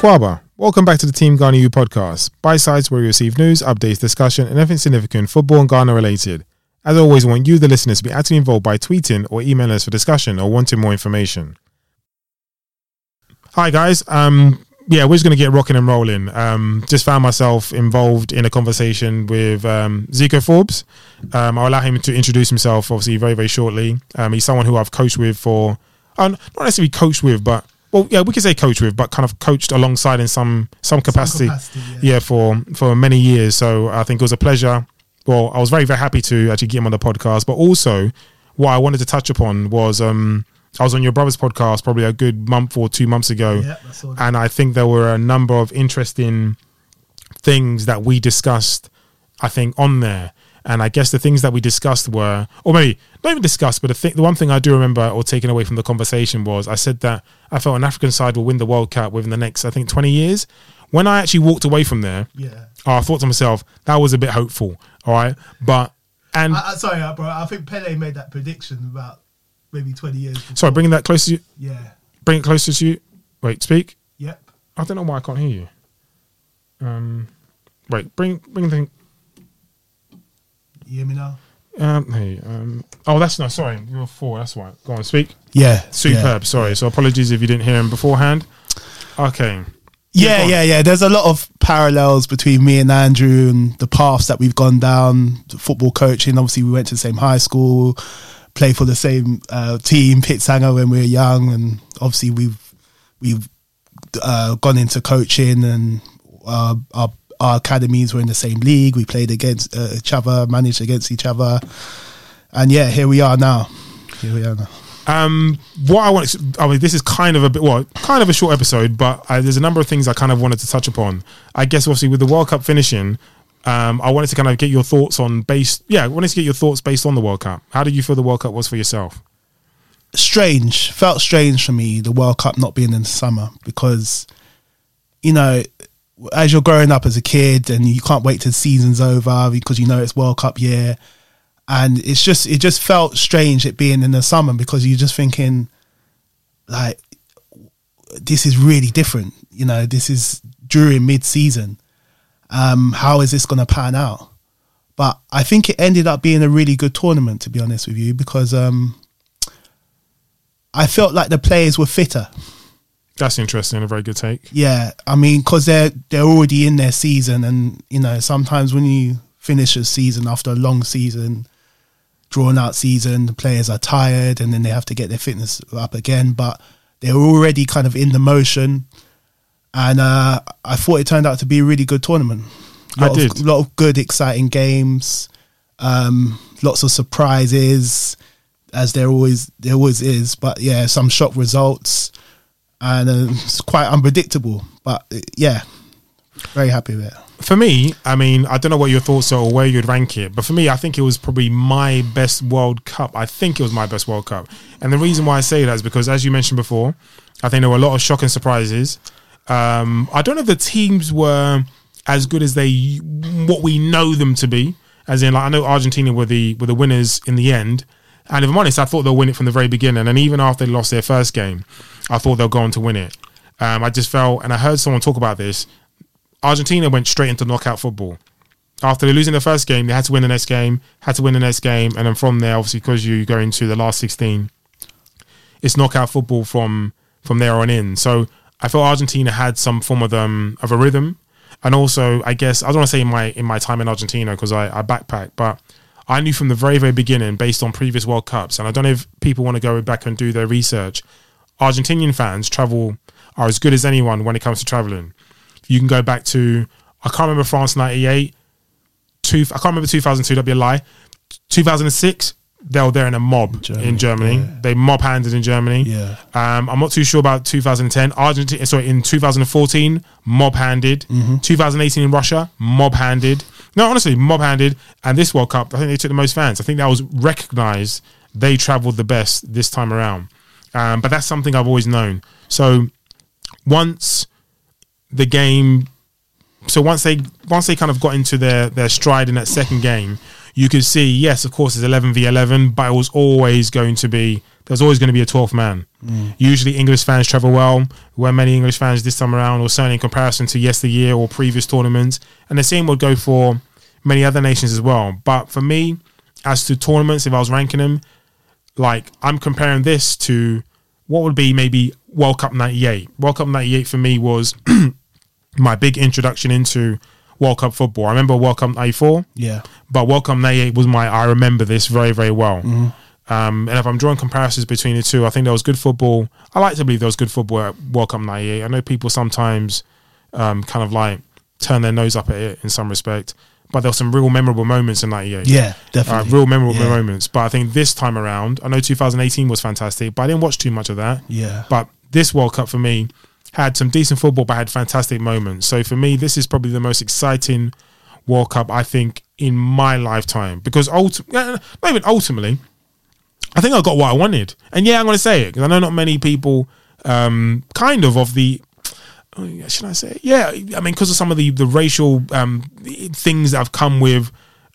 Akwaba. Welcome back to the Team Ghana U podcast, by sites where you receive news, updates, discussion, and anything significant football and Ghana related. As always, we want you, the listeners, to be actively involved by tweeting or emailing us for discussion or wanting more information. Hi guys, um, yeah, we're just going to get rocking and rolling. Um, just found myself involved in a conversation with um, Zico Forbes. Um, I'll allow him to introduce himself, obviously, very, very shortly. Um, he's someone who I've coached with for, uh, not necessarily coached with, but well, yeah, we could say coach with, but kind of coached alongside in some some capacity. Some capacity, yeah. yeah, for for many years. So I think it was a pleasure. Well, I was very very happy to actually get him on the podcast, but also what I wanted to touch upon was um I was on your brother's podcast probably a good month or two months ago, Yeah, and I think there were a number of interesting things that we discussed. I think on there. And I guess the things that we discussed were, or maybe not even discussed, but the, thing, the one thing I do remember or taken away from the conversation was I said that I felt an African side will win the World Cup within the next, I think, 20 years. When I actually walked away from there, Yeah. I thought to myself, that was a bit hopeful. All right. But, and I, I, sorry, uh, bro. I think Pele made that prediction about maybe 20 years. Before. sorry, bringing that closer to you, Yeah. bring it closer to you. Wait, speak. Yep. I don't know why I can't hear you. Um, wait, bring, bring the thing. You hear me now? Um, hey, um, oh, that's no, sorry, you're four. That's why. Go on, speak. Yeah. Superb. Sorry. So apologies if you didn't hear him beforehand. Okay. Yeah, yeah, yeah. There's a lot of parallels between me and Andrew and the paths that we've gone down. Football coaching. Obviously, we went to the same high school, played for the same uh, team, Pitshanger, when we were young, and obviously we've we've uh, gone into coaching, and uh, our our academies were in the same league. We played against uh, each other, managed against each other, and yeah, here we are now. Here we are now. Um, what I want, to, I mean, this is kind of a bit, well, kind of a short episode, but uh, there's a number of things I kind of wanted to touch upon. I guess, obviously, with the World Cup finishing, um, I wanted to kind of get your thoughts on base. Yeah, I wanted to get your thoughts based on the World Cup. How did you feel the World Cup was for yourself? strange felt strange for me the world cup not being in the summer because you know as you're growing up as a kid and you can't wait till the season's over because you know it's world cup year. And it's just it just felt strange it being in the summer because you're just thinking like this is really different. You know this is during mid-season. Um how is this going to pan out? But i think it ended up being a really good tournament to be honest with you because um I felt like the players were fitter. That's interesting. A very good take. Yeah, I mean, because they're they're already in their season, and you know, sometimes when you finish a season after a long season, drawn out season, the players are tired, and then they have to get their fitness up again. But they're already kind of in the motion, and uh, I thought it turned out to be a really good tournament. I Lot did. Of, lot of good, exciting games, um, lots of surprises, as there always there always is. But yeah, some shock results, and uh, it's quite unpredictable. But uh, yeah, very happy with it. For me, I mean, I don't know what your thoughts are or where you'd rank it, but for me, I think it was probably my best World Cup. I think it was my best World Cup. And the reason why I say that is because, as you mentioned before, I think there were a lot of shocking surprises. Um, I don't know if the teams were as good as they what we know them to be. As in, like I know Argentina were the were the winners in the end, and if I'm honest, I thought they'll win it from the very beginning. And even after they lost their first game, I thought they'll go on to win it. Um, I just felt, and I heard someone talk about this. Argentina went straight into knockout football. After losing the first game, they had to win the next game, had to win the next game, and then from there, obviously, because you go into the last sixteen, it's knockout football from from there on in. So I felt Argentina had some form of um of a rhythm, and also I guess I don't want to say in my in my time in Argentina because I, I backpacked, but I knew from the very very beginning, based on previous World Cups, and I don't know if people want to go back and do their research. Argentinian fans travel are as good as anyone when it comes to traveling. You can go back to I can't remember France '98, two I can't remember 2002. That'd be a lie. 2006, they were there in a mob Germany, in Germany. yeah. They mob handed in Germany. Yeah. Um, I'm not too sure about 2010. Argentina, sorry, in 2014, mob handed. Mm-hmm. 2018 in Russia, mob handed. No, honestly, mob handed. And this World Cup, I think they took the most fans. I think that was recognized. They traveled the best this time around. Um, but that's something I've always known. So once the game, so once they once they kind of got into their their stride in that second game, you could see yes, of course, it's eleven v eleven, but it was always going to be there's always going to be a 12th man. Mm. Usually, English fans travel well. Where many English fans this time around, or certainly in comparison to yesteryear or previous tournaments, and the same would go for many other nations as well. But for me, as to tournaments, if I was ranking them, like I'm comparing this to what would be maybe World Cup 98. World Cup 98 for me was my big introduction into World Cup football. I remember World Cup 94, Yeah. but World Cup 98 was my, I remember this very, very well. Mm-hmm. Um, and if I'm drawing comparisons between the two, I think there was good football. I like to believe there was good football at World Cup 98. I know people sometimes um, kind of like turn their nose up at it in some respect, but there were some real memorable moments in 98 Yeah, uh, definitely. real memorable Yeah. moments. But I think this time around, I know 2018 was fantastic, but I didn't watch too much of that. Yeah. But this World Cup for me had some decent football, but had fantastic moments. So for me, this is probably the most exciting World Cup I think in my lifetime because ultimately, not even ultimately, I think I got what I wanted. And yeah, I'm going to say it because I know not many people, um, kind of of the. oh, Should I say? it? Yeah, I mean, because of some of the the racial um, things that have come with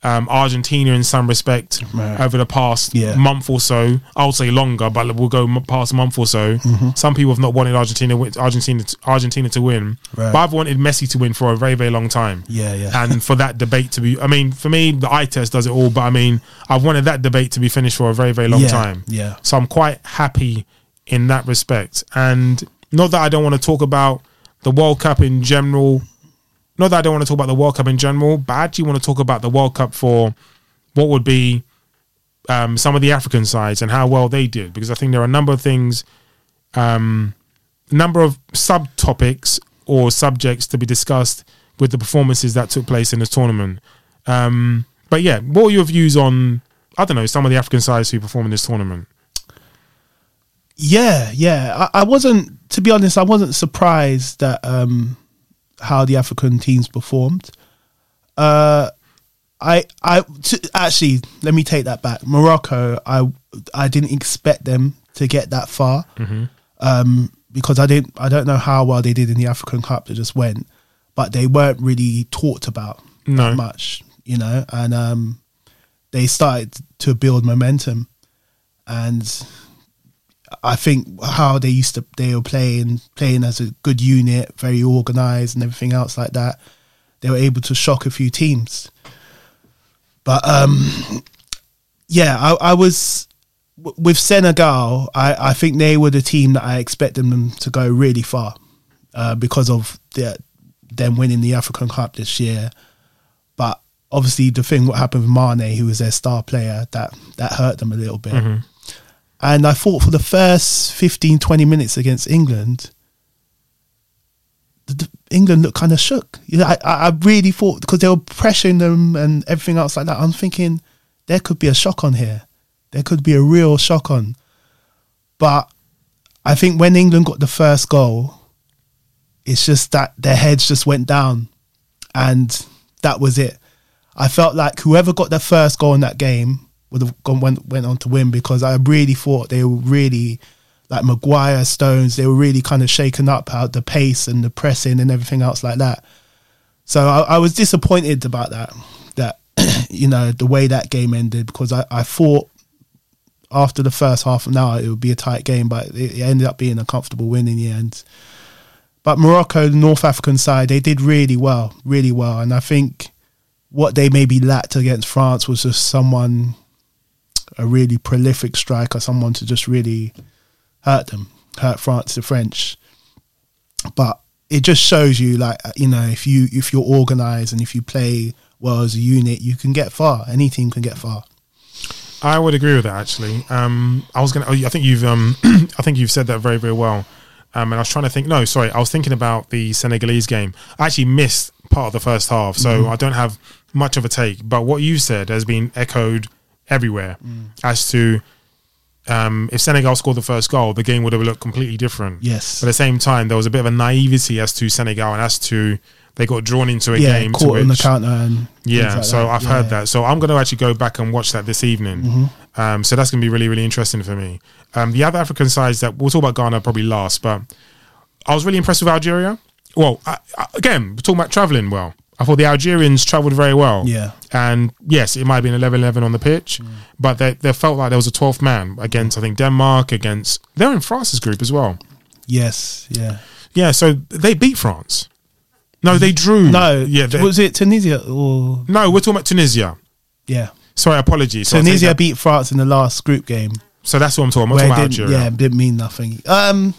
um, Argentina in some respect Right. over the past Yeah. month or so. I'll say longer, but we'll go m- past a month or so. Mm-hmm. Some people have not wanted Argentina, Argentina, to, Argentina to win, Right. but I've wanted Messi to win for a very, very long time Yeah, yeah. and for that debate to be i mean for me the eye test does it all but i mean i've wanted that debate to be finished for a very very long yeah, time Yeah. so i'm quite happy in that respect and not that i don't want to talk about the world cup in general not that i don't want to talk about the world cup in general but i actually want to talk about the world cup for what would be um, some of the african sides and how well they did because i think there are a number of things um, number of subtopics or subjects to be discussed with the performances that took place in this tournament. Um, but yeah, what are your views on I don't know some of the African sides who perform in this tournament? Yeah, yeah. I, I wasn't, to be honest, I wasn't surprised that um, how the African teams performed. Uh, I, I t- actually let me take that back. Morocco, I, I didn't expect them to get that far, um, because I didn't, I don't know how well they did in the African Cup that just went, but they weren't really talked about No. that much, you know, and um, they started to build momentum, and I think how they used to they were playing playing as a good unit, very organized and everything else like that. They were able to shock a few teams. But um yeah, I, I was with Senegal. I, I think they were the team that I expected them to go really far uh, because of their, them winning the African Cup this year. But obviously, the thing what happened with Mane, who was their star player, that that hurt them a little bit. And I thought for the first 15, 20 minutes against England, England looked kind of shook. You know, I, I I really thought because they were pressuring them and everything else like that. I'm thinking there could be a shock on here. There could be a real shock on. But I think when England got the first goal, it's just that their heads just went down, and that was it. I felt like whoever got their first goal in that game would have gone went, went on to win because I really thought they were really like Maguire, Stones. They were really kind of shaken up out the pace and the pressing and everything else like that. So I, I was disappointed about that. That you know the way that game ended because I, I thought after the first half an hour it would be a tight game, but it, it ended up being a comfortable win in the end. But Morocco, the North African side, they did really well, really well, and I think what they maybe lacked against France was just someone, a really prolific striker, someone to just really hurt them, hurt France, the French. But it just shows you, like you know, if you if you're organised and if you play well as a unit, you can get far. Any team can get far. I would agree with that actually. Um, I was gonna. I think you've. Um, I think you've said that very very well. Um, and I was trying to think. No, sorry, I was thinking about the Senegalese game. I actually missed part of the first half, so I don't have much of a take. But what you said has been echoed everywhere as to um, if Senegal scored the first goal, the game would have looked completely different. Yes. But at the same time, there was a bit of a naivety as to Senegal and as to they got drawn into a yeah, game to caught on the which counter and yeah, like so that. I've Yeah. heard that. So I'm going to actually go back and watch that this evening. Mm-hmm. Um, so that's going to be really, really interesting for me. Um, the other African sides that we'll talk about Ghana probably last, but I was really impressed with Algeria. Well, I, I, again, we're talking about traveling. Well, I thought the Algerians travelled very well. Yeah. And yes, it might have been 11 11 on the pitch, but they, they felt like there was a 12th man against, I think, Denmark, against. They're in France's group as well. Yes, yeah. Yeah, so they beat France. No, they drew. No, Yeah. They, was it Tunisia or no, we're talking about Tunisia. yeah? Sorry, apologies. So, Tunisia beat France in the last group game. so that's what I'm talking about. I'm talking about didn't, yeah, it didn't mean nothing. Um,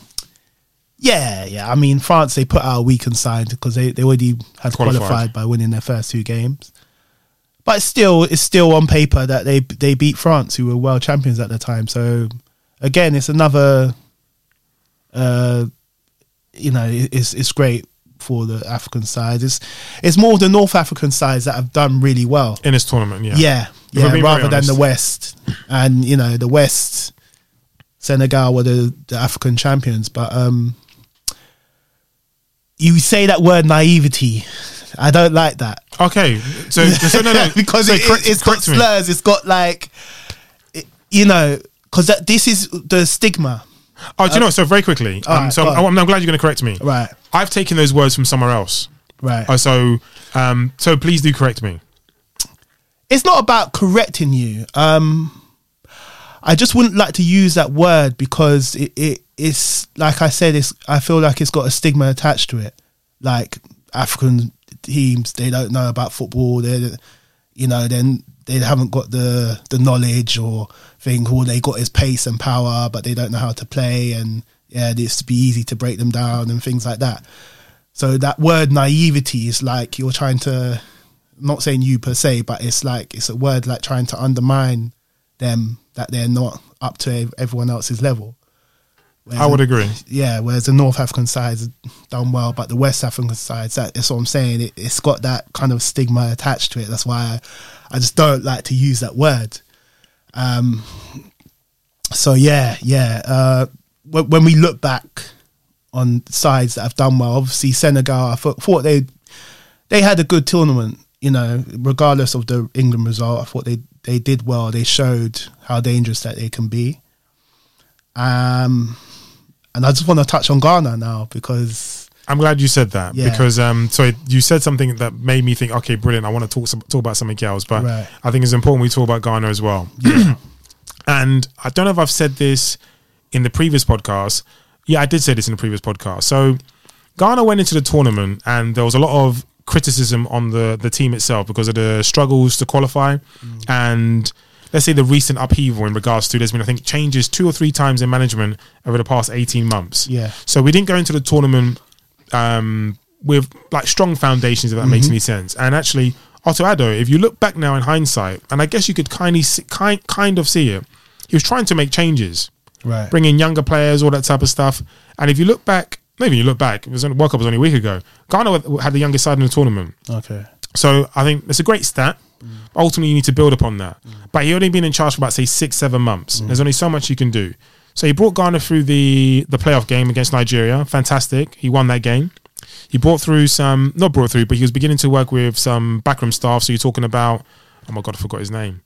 yeah, yeah. I mean, France they put out a weakened side because they, they already had Qualified. qualified. by winning their first two games. But still, it's still on paper that they they beat France, who were world champions at the time. So again, it's another. Uh, you know, it's it's great for the African sides. It's it's more the North African sides that have done really well. In this tournament, yeah. Yeah, yeah, rather than the. West. And you know, the West, Senegal were the, the African champions. But um you say that word naivety. I don't like that. Okay. So, so no, no. because so it, correct- it's got correct me. slurs. It's got like, it- you know, because this is the stigma, Oh, do you know? So very quickly. Um, Alright, so. I'm, I'm glad you're going to correct me. right? I've taken those words from somewhere else. Right. Uh, so, um, so please do correct me. it's not about correcting you. Um, I just wouldn't like to use that word because it, it it's like I said, it's I feel like it's got a stigma attached to it. Like African teams, they don't know about football. They, you know, then they haven't got the the knowledge or thing. All oh, they got is pace and power, but they don't know how to play. And yeah, it's to be easy to break them down and things like that. So that word naivety is like you're trying to I'm not saying you per se, but it's like it's a word like trying to undermine them that they're not up to everyone else's level. Whereas I would agree. Yeah, whereas the North African side's done well, but the West African sides, that, that's what I'm saying. It, it's got that kind of stigma attached to it. That's why I, I just don't like to use that word. Um, so yeah, yeah. Uh, when, when we look back on sides that have done well, obviously Senegal, I thought, thought they they had a good tournament. You know, regardless of the England result, I thought they they did well. They showed how dangerous that they can be. Um, and I just want to touch on Ghana now because I'm glad you said that Yeah. because um, so you said something that made me think, okay, brilliant. I want to talk some, talk about something else, but Right. I think it's important we talk about Ghana as well. and I don't know if I've said this in the previous podcast. Yeah, I did say this in the previous podcast. So Ghana went into the tournament and there was a lot of criticism on the the team itself because of the struggles to qualify and let's say the recent upheaval in regards to there's been I think changes two or three times in management over the past 18 months. Yeah. So we didn't go into the tournament um, with like strong foundations, if that makes any sense. And actually, Otto Addo, if you look back now in hindsight, and I guess you could kind of see, kind kind of see it, he was trying to make changes, right, bring in younger players, all that type of stuff. And if you look back, maybe you look back, it was World Cup was only a week ago. Ghana had the youngest side in the tournament. okay, So I think it's a great stat. Ultimately, you need to build upon that. But he only been in charge for about say six, seven months. There's only so much you can do. So he brought Ghana through the the playoff game against Nigeria. Fantastic. He won that game. He brought through some, not brought through, but he was beginning to work with some backroom staff. So you're talking about, oh my god, I forgot his name.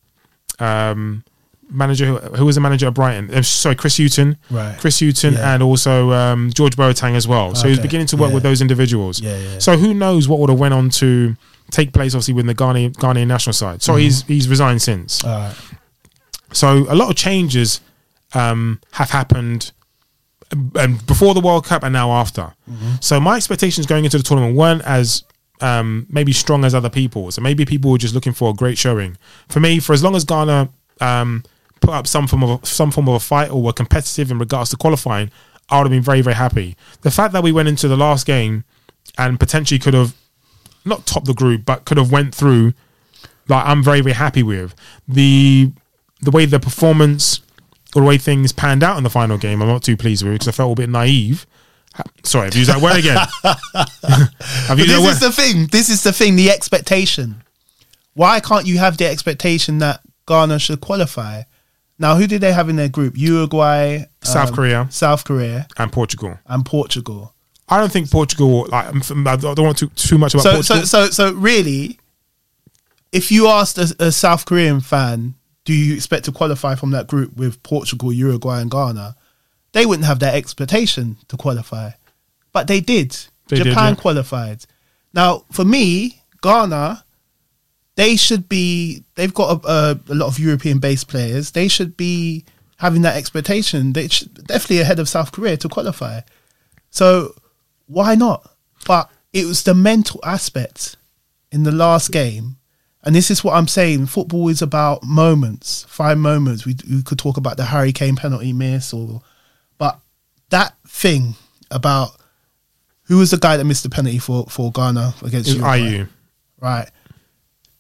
Um, manager who, who was the manager at Brighton? Uh, sorry, Chris Hughton. Right. Chris Hughton Yeah. and also um, George Boateng as well. So he was beginning to work Yeah. with those individuals. Yeah, yeah. So who knows what would have went on to take place, obviously, with the Ghanaian, Ghanaian national side. So he's he's resigned since. right, So a lot of changes um, have happened um, um, before the World Cup and now after. So my expectations going into the tournament weren't as um, maybe strong as other people. So maybe people were just looking for a great showing. For me, for as long as Ghana um, put up some form of some form of a fight or were competitive in regards to qualifying, I would have been very very happy. The fact that we went into the last game and potentially could have not top the group, but could have went through. Like I'm very very happy with the the way the performance or the way things panned out in the final game. I'm not too pleased with because I felt a bit naive. Sorry, I've used that word again. I've But used that this is the thing. This is the thing. The expectation. Why can't you have the expectation that Ghana should qualify? Now, who did they have in their group? Uruguay, South um, Korea. South Korea, and Portugal. and Portugal. I don't think Portugal. Like, I don't want to too much about So, Portugal. so, so, so, really, if you asked a, a South Korean fan, do you expect to qualify from that group with Portugal, Uruguay, and Ghana? They wouldn't have that expectation to qualify, but they did. They did, Japan yeah. qualified. Now, for me, Ghana, they should be. They've got a, a, a lot of European-based players. They should be having that expectation. They should definitely ahead of South Korea to qualify. So why not? But it was the mental aspect in the last game. And this is what I'm saying. Football is about moments, five moments. We, we could talk about the Harry Kane penalty miss, or but that thing about who was the guy that missed the penalty for for Ghana against Uruguay? Ayew. Right.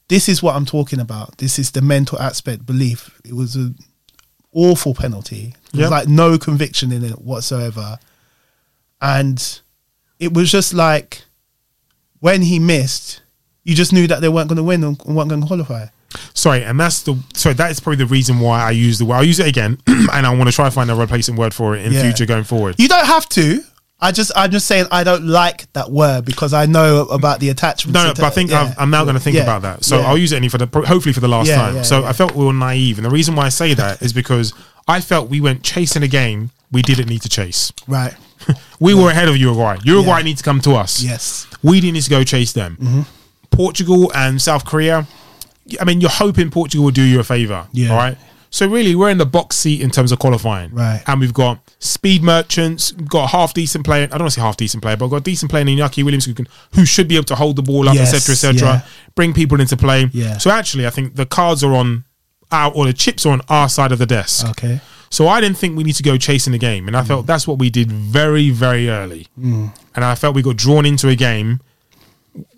This is what I'm talking about. This is the mental aspect, belief. It was an awful penalty. There's Yep. like no conviction in it whatsoever. And it was just like when he missed, you just knew that they weren't going to win and weren't going to qualify. Sorry, and that's the sorry. That is probably the reason why I use the word. I'll use it again, and I want to try to find a replacement word for it in Yeah. future going forward. You don't have to. I just, I'm just saying, I don't like that word because I know about the attachment. No, no, but I think I'm, I'm now going to think Yeah. about that. So Yeah. I'll use it any for the hopefully for the last Yeah, time. yeah, so yeah. I felt we were naive, and the reason why I say that is because I felt we went chasing a game we didn't need to chase. right. We were ahead of Uruguay. Uruguay Yeah. need to come to us. Yes. We need to go chase them. Mm-hmm. Portugal and South Korea. I mean, you're hoping Portugal will do you a favor. Yeah. All right. So really, we're in the box seat in terms of qualifying. Right. And we've got speed merchants, got a half decent player. I don't want to say half decent player, but we've got a decent player in Iñaki Williams who can, who should be able to hold the ball up, Yes, etc., etc. yeah. Bring people into play. Yeah. So actually, I think the cards are on our, or the chips are on our side of the desk. Okay. So I didn't think we need to go chasing the game, and I felt that's what we did very, very early. And I felt we got drawn into a game,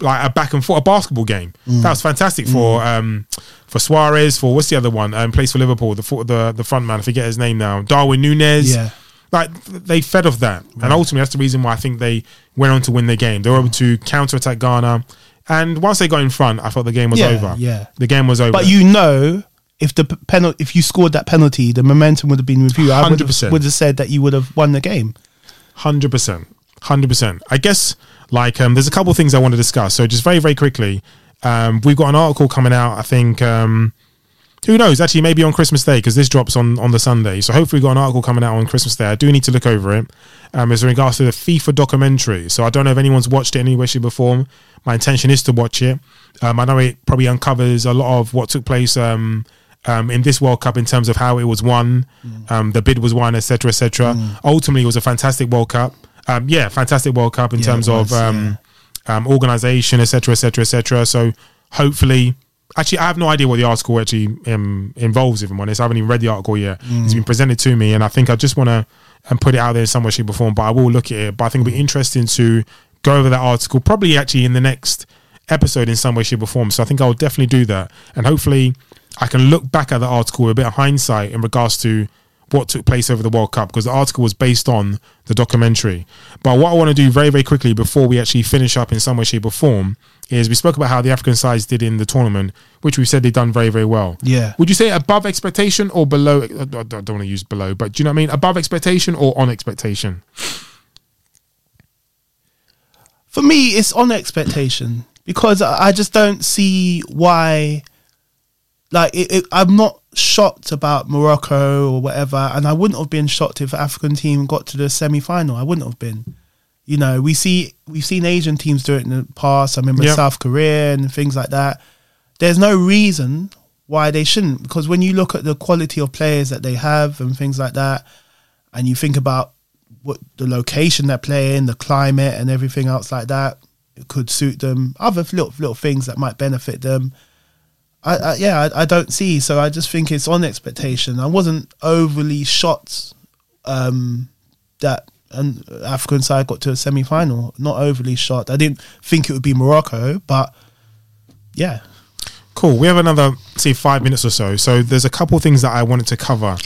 like a back and forth, a basketball game. That was fantastic for um, for Suarez. For what's the other one? Um, plays for Liverpool. The the the front man. I forget his name now. Darwin Nunez. Yeah. Like they fed off that, and ultimately that's the reason why I think they went on to win the game. They were able to counter attack Ghana, and once they got in front, I thought the game was Yeah, over. yeah. the game was over. But you know, if the penalty, if you scored that penalty, the momentum would have been with you. I would have, would have said that you would have won the game. Hundred percent, hundred percent. I guess like um, there's a couple of things I want to discuss. So just very very quickly, um, we've got an article coming out. I think um, who knows? Actually, maybe on Christmas Day because this drops on on the Sunday. So hopefully, we've got an article coming out on Christmas Day. I do need to look over it. Um, as in regards to the FIFA documentary. So I don't know if anyone's watched it in any way, shape, or form. My intention is to watch it. Um, I know it probably uncovers a lot of what took place. Um, um, in this World Cup in terms of how it was won, um, the bid was won, etc., etc. Ultimately, it was a fantastic World Cup. Um, yeah, fantastic World Cup in Yeah, terms it of was, um, um, organization, etc., etc., etc. So hopefully, actually, I have no idea what the article actually um, involves. If I'm honest, I haven't even read the article yet. It's been presented to me, and I think I just want to and put it out there in some way, shape, or form. But I will look at it. But I think it'll be interesting to go over that article, probably actually in the next episode in some way, shape, or form. So I think I'll definitely do that, and hopefully, I can look back at the article with a bit of hindsight in regards to what took place over the World Cup because the article was based on the documentary. But what I want to do very, very quickly before we actually finish up in some way, shape, or form is we spoke about how the African sides did in the tournament, which we said they've done very, very well. Yeah. Would you say above expectation or below? I don't want to use below, but do you know what I mean? Above expectation or on expectation? For me, it's on expectation because I just don't see why. Like, it, it, I'm not shocked about Morocco or whatever, and I wouldn't have been shocked if the African team got to the semi final. I wouldn't have been. You know, we see we've seen Asian teams do it in the past. I remember Yep. South Korea and things like that. There's no reason why they shouldn't, because when you look at the quality of players that they have and things like that, and you think about what the location they're playing, the climate, and everything else like that, it could suit them. Other little little things that might benefit them. I, I yeah, I, I don't see. So I just think it's on expectation. I wasn't overly shocked um, that an African side got to a semi final. Not overly shocked. I didn't think it would be Morocco, but yeah, Cool. We have another, say, five minutes or so. So there's a couple things that I wanted to cover.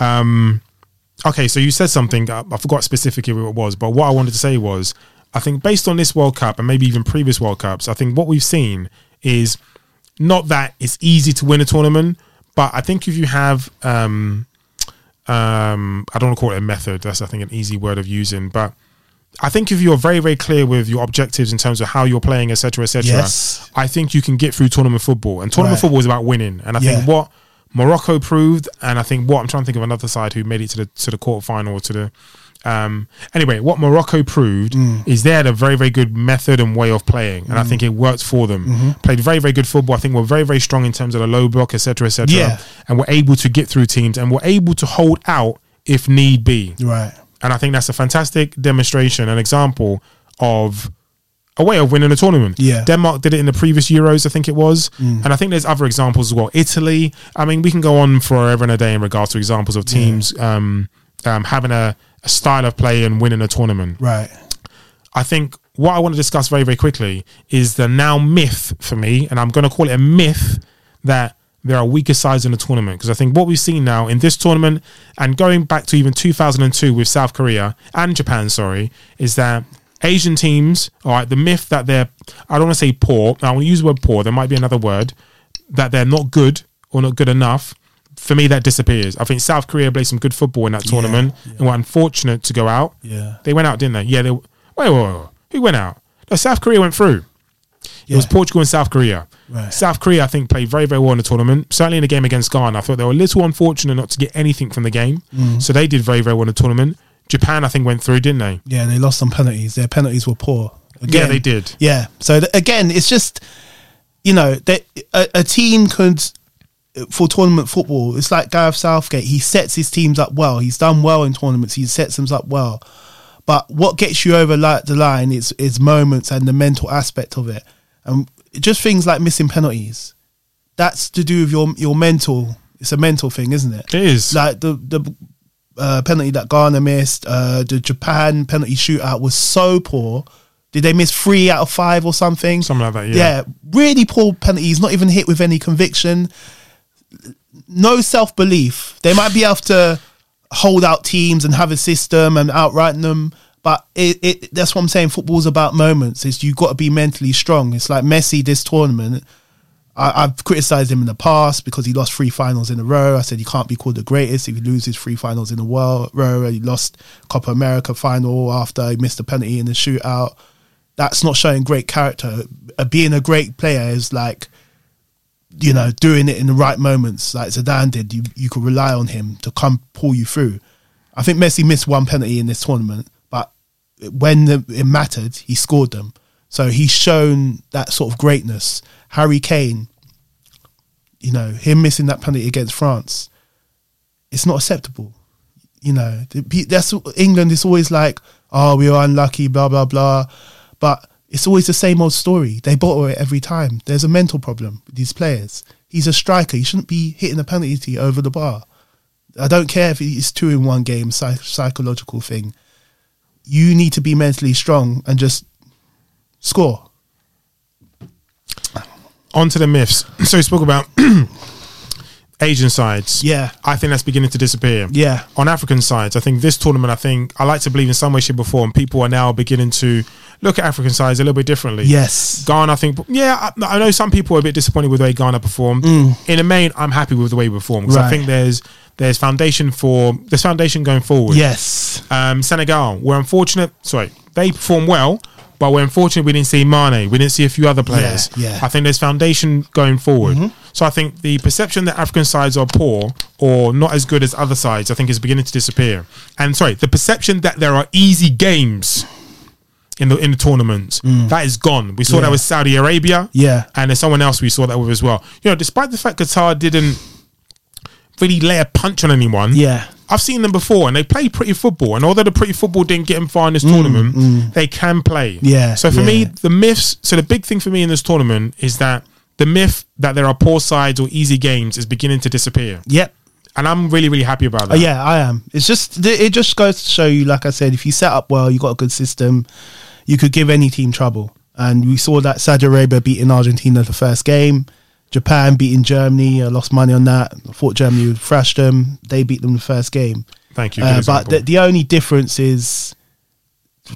Um, okay, so you said something. uh, I forgot specifically what it was, but what I wanted to say was, I think based on this World Cup and maybe even previous World Cups, I think what we've seen is not that it's easy to win a tournament, but I think if you have, um, um, I don't want to call it a method. That's I think an easy word of using, but I think if you're very, very clear with your objectives in terms of how you're playing, etc., etc., Yes. I think you can get through tournament football. And tournament Right. football is about winning. And I Yeah. think what Morocco proved, and I think what I'm trying to think of another side who made it to the to the quarterfinal or to the Um, anyway, what Morocco proved Mm. is they had a very, very good method and way of playing, and I think it worked for them. Mm-hmm. Played very, very good football. I think we're very, very strong in terms of the low block, etc., etc. Yeah. And we're able to get through teams, and we're able to hold out if need be. Right. And I think that's a fantastic demonstration, an example of a way of winning a tournament. Yeah. Mm. Denmark did it in the previous Euros, I think it was. And I think there's other examples as well. Italy, I mean, we can go on forever and a day in regards to examples of teams um, um, having a, a style of play and winning a tournament. Right. I think what I want to discuss very, very quickly is the now myth for me, and I'm going to call it a myth that there are weaker sides in the tournament. Because I think what we've seen now in this tournament and going back to even 2002 with South Korea and Japan, sorry, is that Asian teams, all right, the myth that they're, I don't want to say poor, I want to use the word poor, there might be another word, that they're not good or not good enough. For me, that disappears. I think South Korea played some good football in that tournament and were unfortunate to go out. Yeah. They went out, didn't they? Yeah. They wait, wait, wait, wait. Who went out? No, South Korea went through. It was Portugal and South Korea. Right. South Korea, I think, played very, very well in the tournament. Certainly in the game against Ghana, I thought they were a little unfortunate not to get anything from the game. Mm. So they did very, very well in the tournament. Japan, I think, went through, didn't they? Yeah, they lost on penalties. Their penalties were poor. Yeah, they did. Yeah. So th- again, it's just you know that a, a team could for tournament football. It's like Gareth Southgate. He sets his teams up well. He's done well in tournaments. He sets them up well. But what gets you over like the line is is moments and the mental aspect of it, and just things like missing penalties. That's to do with your your mental. It's a mental thing, isn't it? It is. like the the uh, penalty that Ghana missed, uh, the Japan penalty shootout was so poor. Did they miss three out of five or something? Something like that, yeah. Yeah, really poor penalties. Not even hit with any conviction. No self belief. They might be able to hold out teams and have a system and outright them, but it, it that's what I'm saying. Football's about moments. Is you got to be mentally strong. It's like Messi this tournament. I, I've criticised him in the past because he lost three finals in a row. I said he can't be called the greatest if he loses three finals in a row. He lost Copa America final after he missed a penalty in the shootout. That's not showing great character. Uh, being a great player is like, you know, doing it in the right moments, like Zidane did. You you could rely on him to come pull you through. I think Messi missed one penalty in this tournament, but when the, it mattered, he scored them. So he's shown that sort of greatness. Harry Kane, you know, him missing that penalty against France, it's not acceptable. You know, that's England is always like, oh, we were unlucky, blah blah blah, but it's always the same old story. They bottle it every time. There's a mental problem with these players. He's a striker. He shouldn't be hitting a penalty over the bar. I don't care if it's two in one game, psych- psychological thing. You need to be mentally strong and just score. On to the myths. So we spoke about Asian sides. Yeah. I think that's beginning to disappear. Yeah. On African sides, I think this tournament, I think I like to believe in some way, shape, or form, people are now beginning to look at African sides a little bit differently. Yes. Ghana, I think, yeah, I, I know some people are a bit disappointed with the way Ghana performed. In the main, I'm happy with the way we performed because I Mm. Think there's there's foundation for there's foundation going forward. Yes. Um, Senegal, we're unfortunate. Sorry, they performed well, but we're unfortunate we didn't see Mane. We didn't see a few other players. yeah. Mm-hmm. I think there's foundation going forward. So I think the perception that African sides are poor or not as good as other sides, I think, is beginning to disappear. And sorry, the perception that there are easy games in the in the tournaments that is gone. We saw that Mm. With Saudi Arabia. Yeah. and there's someone else we saw that with as well. You know, despite the fact Qatar didn't really lay a punch on anyone. Yeah. I've seen them before, and they play pretty football. And although the pretty football didn't get them far in this tournament, they can play. Mm, Yeah, So for me, the myths. So the big thing for me in this tournament is that the myth that there are poor sides or easy games is beginning to disappear, Yep. and I'm really, really happy about Uh, that. yeah, I am. It's just it just goes to show you, like I said, if you set up well, you got a good system, you could give any team trouble. And we saw that Saudi Arabia beating Argentina the first game, Japan beating Germany. I lost money on that. I thought Germany would thrash them. They beat them the first game. Thank you. Uh, but the, the only difference is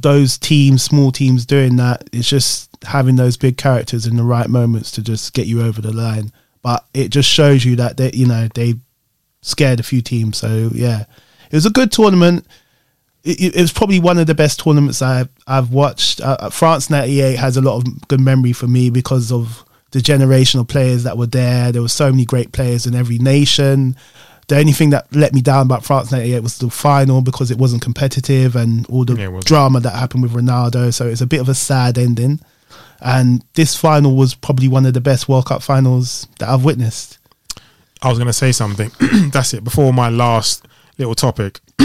those teams, small teams, doing that. It's just having those big characters in the right moments to just get you over the line. But it just shows you that they, you know, they scared a few teams. So yeah, it was a good tournament. It, it- was probably one of the best tournaments I've I've watched. Uh, France '98 has a lot of good memory for me because of the generation of players that were there. There were so many great players in every nation. The only thing that let me down about France '98 was the final because it wasn't competitive and all the Yeah, drama that happened with Ronaldo. So it's a bit of a sad ending. And this final was probably one of the best World Cup finals that I've witnessed. I was going to say something. That's it. Before my last little topic,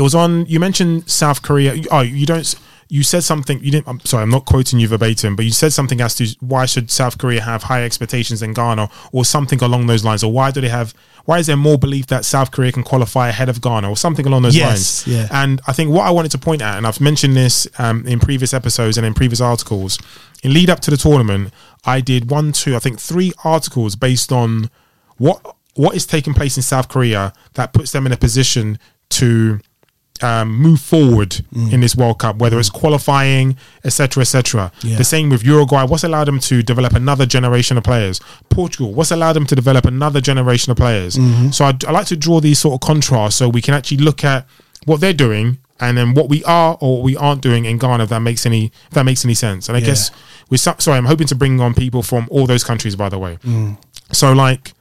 it was on. You mentioned South Korea. Oh, you don't. You said something. You didn't. I'm sorry. I'm not quoting you verbatim, but you said something as to why should South Korea have higher expectations than Ghana, or something along those lines, or why do they have? Why is there more belief that South Korea can qualify ahead of Ghana, or something along those Yes, lines? yeah. And I think what I wanted to point out, and I've mentioned this um, in previous episodes and in previous articles, in lead up to the tournament, I did one, two, I think three articles based on what what is taking place in South Korea that puts them in a position to um, move forward Mm. in this World Cup, whether it's qualifying, etc., etc. Yeah. The same with Uruguay. What's allowed them to develop another generation of players? Portugal. What's allowed them to develop another generation of players? Mm-hmm. So I, I like to draw these sort of contrasts so we can actually look at what they're doing and then what we are or what we aren't doing in Ghana. If that makes any if that makes any sense. And I Yeah. guess we're sorry. I'm hoping to bring on people from all those countries. By the way. Mm. So like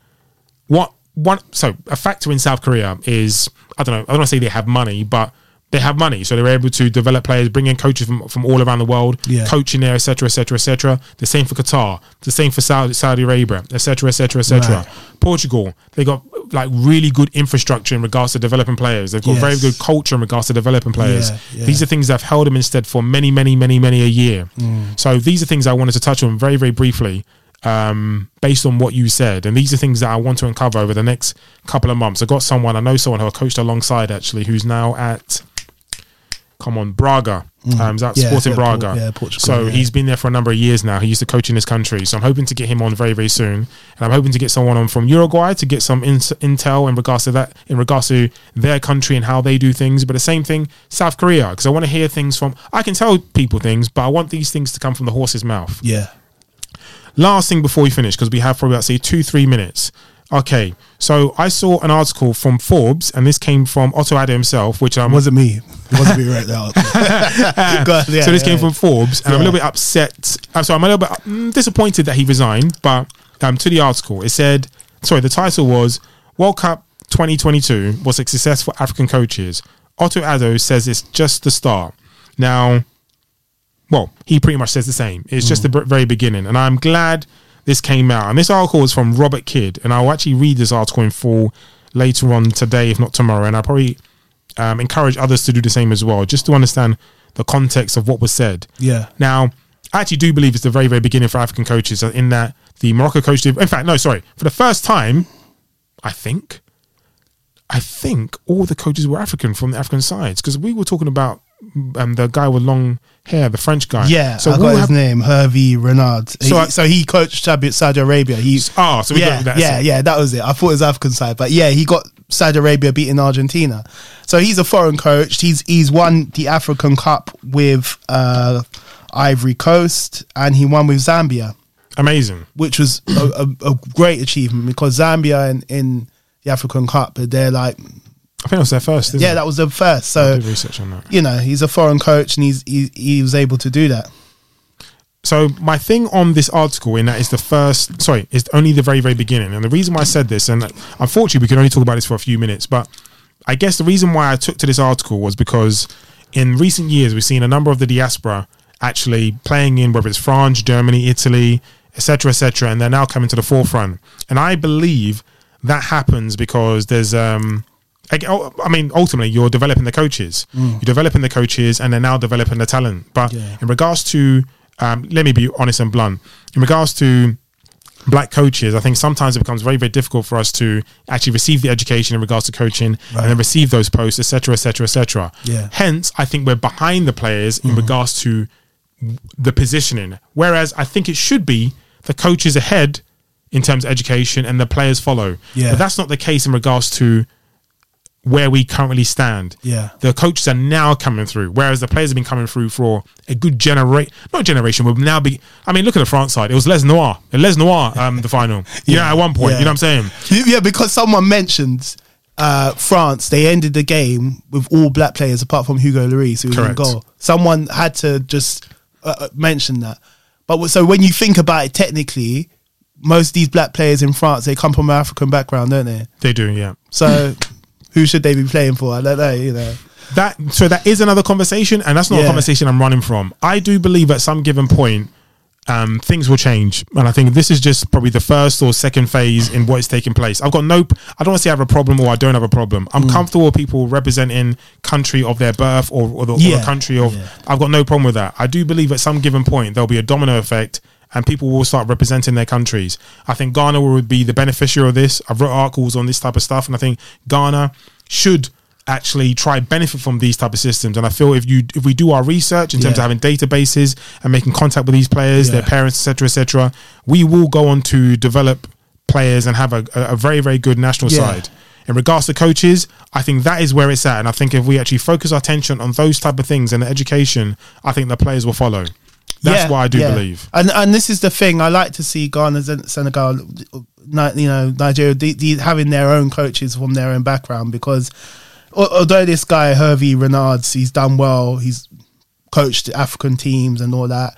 what one so a factor in South Korea is I don't know I don't want to say they have money but they have money so they're able to develop players bring in coaches from, from all around the world Yeah. coaching there etc etc etc the same for Qatar the same for Saudi, Saudi Arabia etc etc etc. Portugal they got like really good infrastructure in regards to developing players they've got very good culture in regards to developing players Yeah, yeah. these are things that have held them instead for many many many many a year Mm. so these are things I wanted to touch on very very briefly um, based on what you said. And these are things that I want to uncover over the next couple of months. I got someone, I know someone who I coached alongside actually, who's now at, come on, Braga. Um, is that Mm. Yeah, Sporting Braga? Por- yeah, Portugal, So yeah. he's been there for a number of years now. He used to coach in this country. So I'm hoping to get him on very, very soon. And I'm hoping to get someone on from Uruguay to get some in- intel in regards to that, in regards to their country and how they do things. But the same thing, South Korea, because I want to hear things from, I can tell people things, but I want these things to come from the horse's mouth. Yeah. Last thing before we finish, because we have probably about say two, three minutes. Okay, so I saw an article from Forbes, and this came from Otto Addo himself, which It wasn't me. It wasn't me right now. Yeah, so this yeah. came from Forbes, and I'm a little bit upset. I'm sorry, I'm a little bit mm, disappointed that he resigned. But um, to the article, it said, sorry, the title was World Cup 2022 was a success for African coaches. Otto Addo says it's just the start. Now, well, he pretty much says the same. It's just the b- very beginning, and I'm glad this came out. And this article is from Robert Kidd, and I'll actually read this article in full later on today, if not tomorrow. And I'll probably um, encourage others to do the same as well, just to understand the context of what was said. Yeah. Now, I actually do believe it's the very, very beginning for African coaches, uh, in that the Morocco coach did. In fact, no, sorry, for the first time, I think, I think all the coaches were African from the African sides because we were talking about um, the guy with long hair, the French guy. Yeah, so I got his name, Hervé Renard. So So, I- he, so he coached Saudi, Arabia. He, Oh, so we yeah, got that. yeah, yeah, that was it. I thought it was African side, but yeah, he got Saudi Arabia beating Argentina. So he's a foreign coach. He's he's won the African Cup with uh, Ivory Coast, and he won with Zambia, amazing. which was a, a, a great achievement because Zambia in, in the African Cup, they're like, I think that was their first. Isn't yeah, it? that was the first. I So did research on that. you know, he's a foreign coach, and he's he, he was able to do that. So my thing on this article in that is the first, sorry, it's only the very, very beginning. And the reason why I said this, and unfortunately we can only talk about this for a few minutes, but I guess the reason why I took to this article was because in recent years we've seen a number of the diaspora actually playing in whether it's France, Germany, Italy, etc., etc., and they're now coming to the forefront. And I believe that happens because there's um I oh, mean, ultimately, you're developing the coaches. You're developing the coaches, and they're now developing the talent. But Yeah. in regards to, um, let me be honest and blunt. In regards to black coaches, I think sometimes it becomes very, very difficult for us to actually receive the education in regards to coaching Right. and then receive those posts, etc., etc., etc. Yeah. Hence, I think we're behind the players in regards to the positioning. Whereas I think it should be the coaches ahead in terms of education and the players follow. Yeah. But that's not the case in regards to where we currently stand. Yeah. The coaches are now coming through, whereas the players have been coming through for a good generation, not generation, but now be. I mean, look at the France side. It was Les Noir. Les Noir, um, the final. Yeah, Yeah. at one point. Yeah. You know what I'm saying? Yeah, because someone mentioned uh, France, they ended the game with all black players apart from Hugo Lloris, who was in Correct. goal. Someone had to just uh, uh, mention that. But so when you think about it technically, most of these black players in France they come from an African background, don't they? They do, yeah. So who should they be playing for? I don't know. You know. That so that is another conversation, and that's not a conversation I'm running from. I do believe at some given point, um, things will change, and I think this is just probably the first or second phase in what is taking place. I've got no, I don't want to say I have a problem or I don't have a problem. I'm Mm. comfortable with people representing country of their birth or, or, the, or the country of. Yeah. I've got no problem with that. I do believe at some given point there'll be a domino effect. And people will start representing their countries. I think Ghana will be the beneficiary of this. I've wrote articles on this type of stuff, and I think Ghana should actually try benefit from these type of systems. And I feel if you if we do our research in terms Yeah. of having databases and making contact with these players, their parents, etc., etc., we will go on to develop players and have a, a, very very good national Yeah. side. In regards to coaches, I think that is where it's at, and I think if we actually focus our attention on those type of things and the education, I think the players will follow. That's Yeah, what I do yeah. believe. And and this is the thing I like to see Ghana, Senegal, you know, Nigeria, the, the, having their own coaches from their own background because although this guy Hervé Renards, he's done well, he's coached African teams and all that.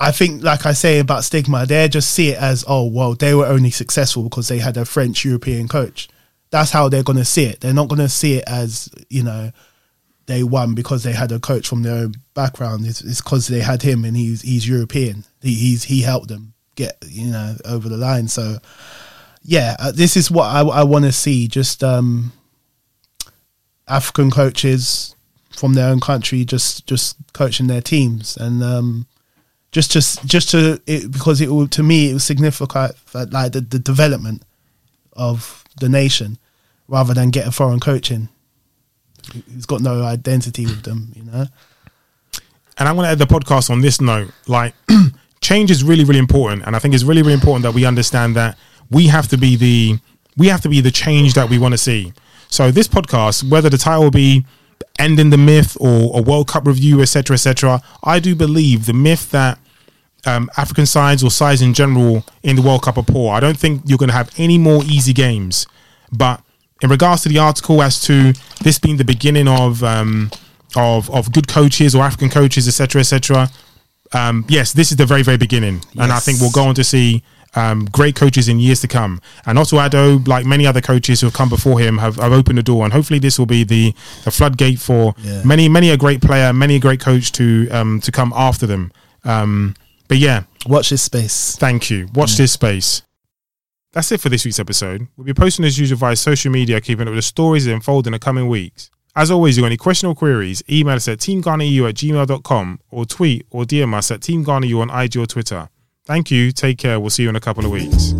I think, like I say about stigma, they just see it as, oh, well, they were only successful because they had a French European coach. That's how they're going to see it. They're not going to see it as, you know, they won because they had a coach from their own background. It's because they had him and he's he's European. He, he's he helped them get you know over the line. So yeah, uh, this is what I, I want to see. Just um, African coaches from their own country just just coaching their teams and um, just just just to it, because it will to me it was significant like the, the development of the nation rather than get a foreign coach who's got no identity with them, you know. and I'm going to end the podcast on this note. Like, change is really, really important, and I think it's really, really important that we understand that we have to be the we have to be the change that we want to see. So this podcast, whether the title be ending the myth or a World Cup review, etc., etc., I do believe the myth that um, African sides or sides in general in the World Cup are poor. I don't think you're going to have any more easy games. But in regards to the article as to this being the beginning of um, of of good coaches or African coaches, etc., etc., um, yes, this is the very very beginning, and I think we'll go on to see. Um, great coaches in years to come, and Otto Addo, like many other coaches who have come before him, have, have opened the door, and hopefully this will be the, the floodgate for Yeah. many many a great player, many a great coach to um, to come after them. Um, but yeah, Watch this space. Thank you. Watch this space. That's it for this week's episode. We'll be posting as usual via social media, keeping up with the stories that unfold in the coming weeks. As always, if you got any question or queries, email us at teamghanaeu at gmail.com or tweet or DM us at teamghanaeu on IG or Twitter. Thank you. Take care. We'll see you in a couple of weeks.